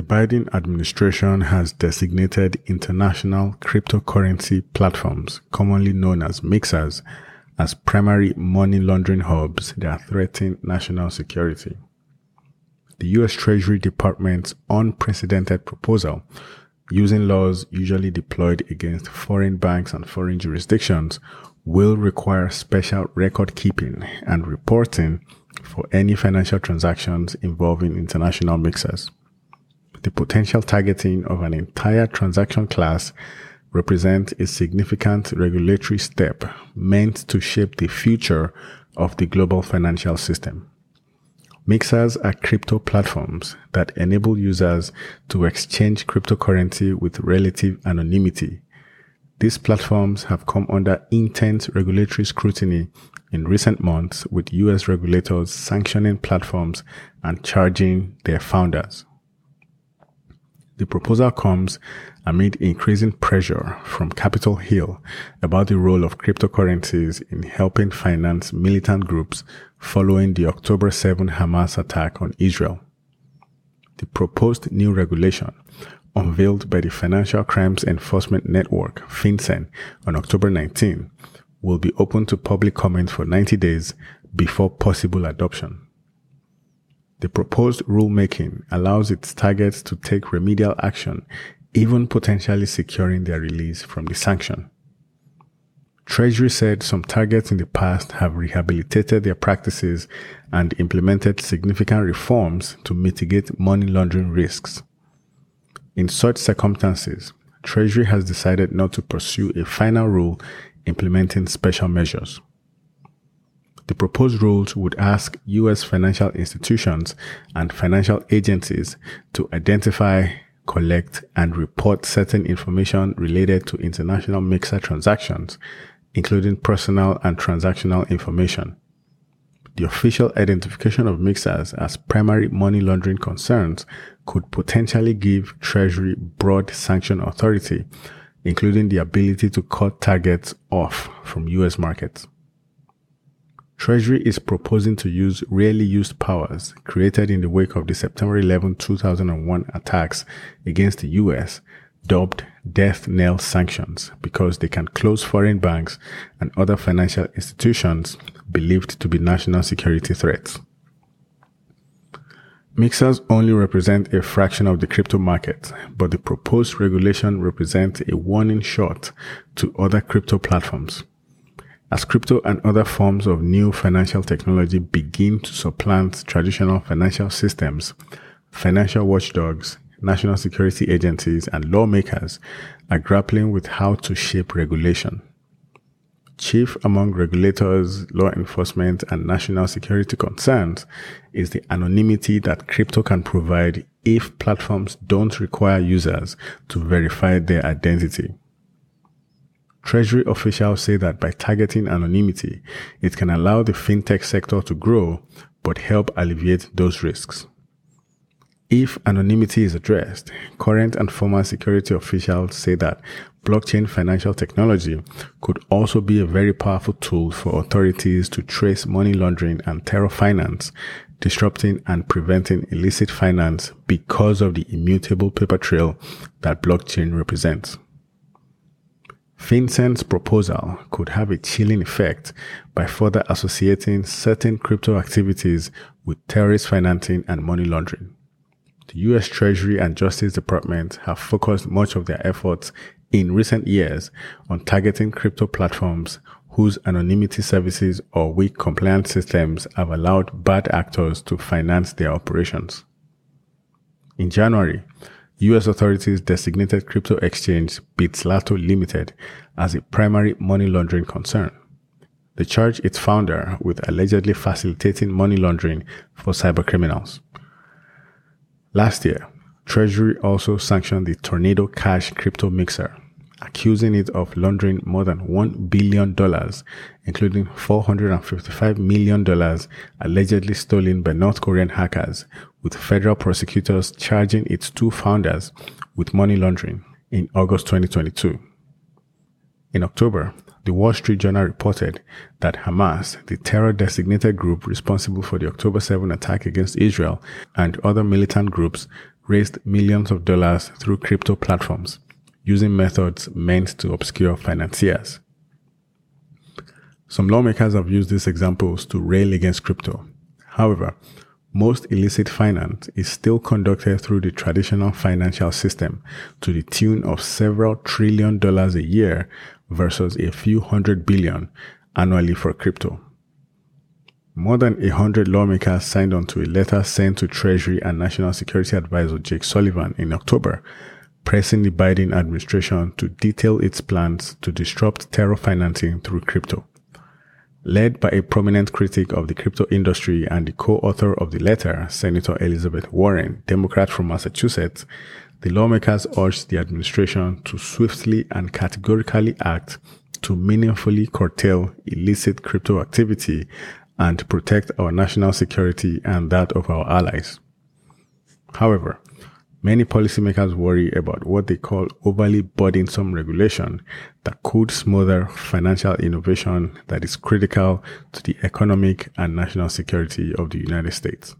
The Biden administration has designated international cryptocurrency platforms, commonly known as mixers, as primary money laundering hubs that are threaten national security. The US Treasury Department's unprecedented proposal, using laws usually deployed against foreign banks and foreign jurisdictions, will require special record keeping and reporting for any financial transactions involving international mixers. The potential targeting of an entire transaction class represent a significant regulatory step meant to shape the future of the global financial system. Mixers are crypto platforms that enable users to exchange cryptocurrency with relative anonymity. These platforms have come under intense regulatory scrutiny in recent months with US regulators sanctioning platforms and charging their founders. The proposal comes amid increasing pressure from Capitol Hill about the role of cryptocurrencies in helping finance militant groups following the October 7 Hamas attack on Israel. The proposed new regulation, unveiled by the Financial Crimes Enforcement Network, FinCEN, on October 19, will be open to public comment for 90 days before possible adoption. The proposed rulemaking allows its targets to take remedial action, even potentially securing their release from the sanction. Treasury said some targets in the past have rehabilitated their practices and implemented significant reforms to mitigate money laundering risks. In such circumstances, Treasury has decided not to pursue a final rule implementing special measures. The proposed rules would ask U.S. financial institutions and financial agencies to identify, collect, and report certain information related to international mixer transactions, including personal and transactional information. The official identification of mixers as primary money laundering concerns could potentially give Treasury broad sanction authority, including the ability to cut targets off from US markets. Treasury is proposing to use rarely used powers created in the wake of the September 11, 2001 attacks against the US, dubbed death knell sanctions, because they can close foreign banks and other financial institutions believed to be national security threats. Mixers only represent a fraction of the crypto market, but the proposed regulation represents a warning shot to other crypto platforms. As crypto and other forms of new financial technology begin to supplant traditional financial systems, financial watchdogs, national security agencies, and lawmakers are grappling with how to shape regulation. Chief among regulators, law enforcement, and national security concerns is the anonymity that crypto can provide if platforms don't require users to verify their identity. Treasury officials say that by targeting anonymity, it can allow the fintech sector to grow, but help alleviate those risks. If anonymity is addressed, current and former security officials say that blockchain financial technology could also be a very powerful tool for authorities to trace money laundering and terror finance, disrupting and preventing illicit finance because of the immutable paper trail that blockchain represents. FinCEN's proposal could have a chilling effect by further associating certain crypto activities with terrorist financing and money laundering. The US Treasury and Justice Department have focused much of their efforts in recent years on targeting crypto platforms whose anonymity services or weak compliance systems have allowed bad actors to finance their operations. In January, US authorities designated crypto exchange Bitzlato Limited as a primary money laundering concern. They charged its founder with allegedly facilitating money laundering for cybercriminals. Last year, Treasury also sanctioned the Tornado Cash crypto mixer, accusing it of laundering more than $1 billion, including $455 million allegedly stolen by North Korean hackers with federal prosecutors charging its two founders with money laundering in August 2022. In October, the Wall Street Journal reported that Hamas, the terror designated group responsible for the October 7 attack against Israel, and other militant groups raised millions of dollars through crypto platforms using methods meant to obscure financiers. Some lawmakers have used these examples to rail against crypto. However, most illicit finance is still conducted through the traditional financial system to the tune of several trillion dollars a year versus a few hundred billion annually for crypto. More than a hundred lawmakers signed on to a letter sent to Treasury and National Security Advisor Jake Sullivan in October, pressing the Biden administration to detail its plans to disrupt terror financing through crypto. Led by a prominent critic of the crypto industry and the co-author of the letter, Senator Elizabeth Warren, Democrat from Massachusetts, the lawmakers urged the administration to swiftly and categorically act to meaningfully curtail illicit crypto activity and protect our national security and that of our allies. However, Many policymakers worry about what they call overly burdensome regulation that could smother financial innovation that is critical to the economic and national security of the United States.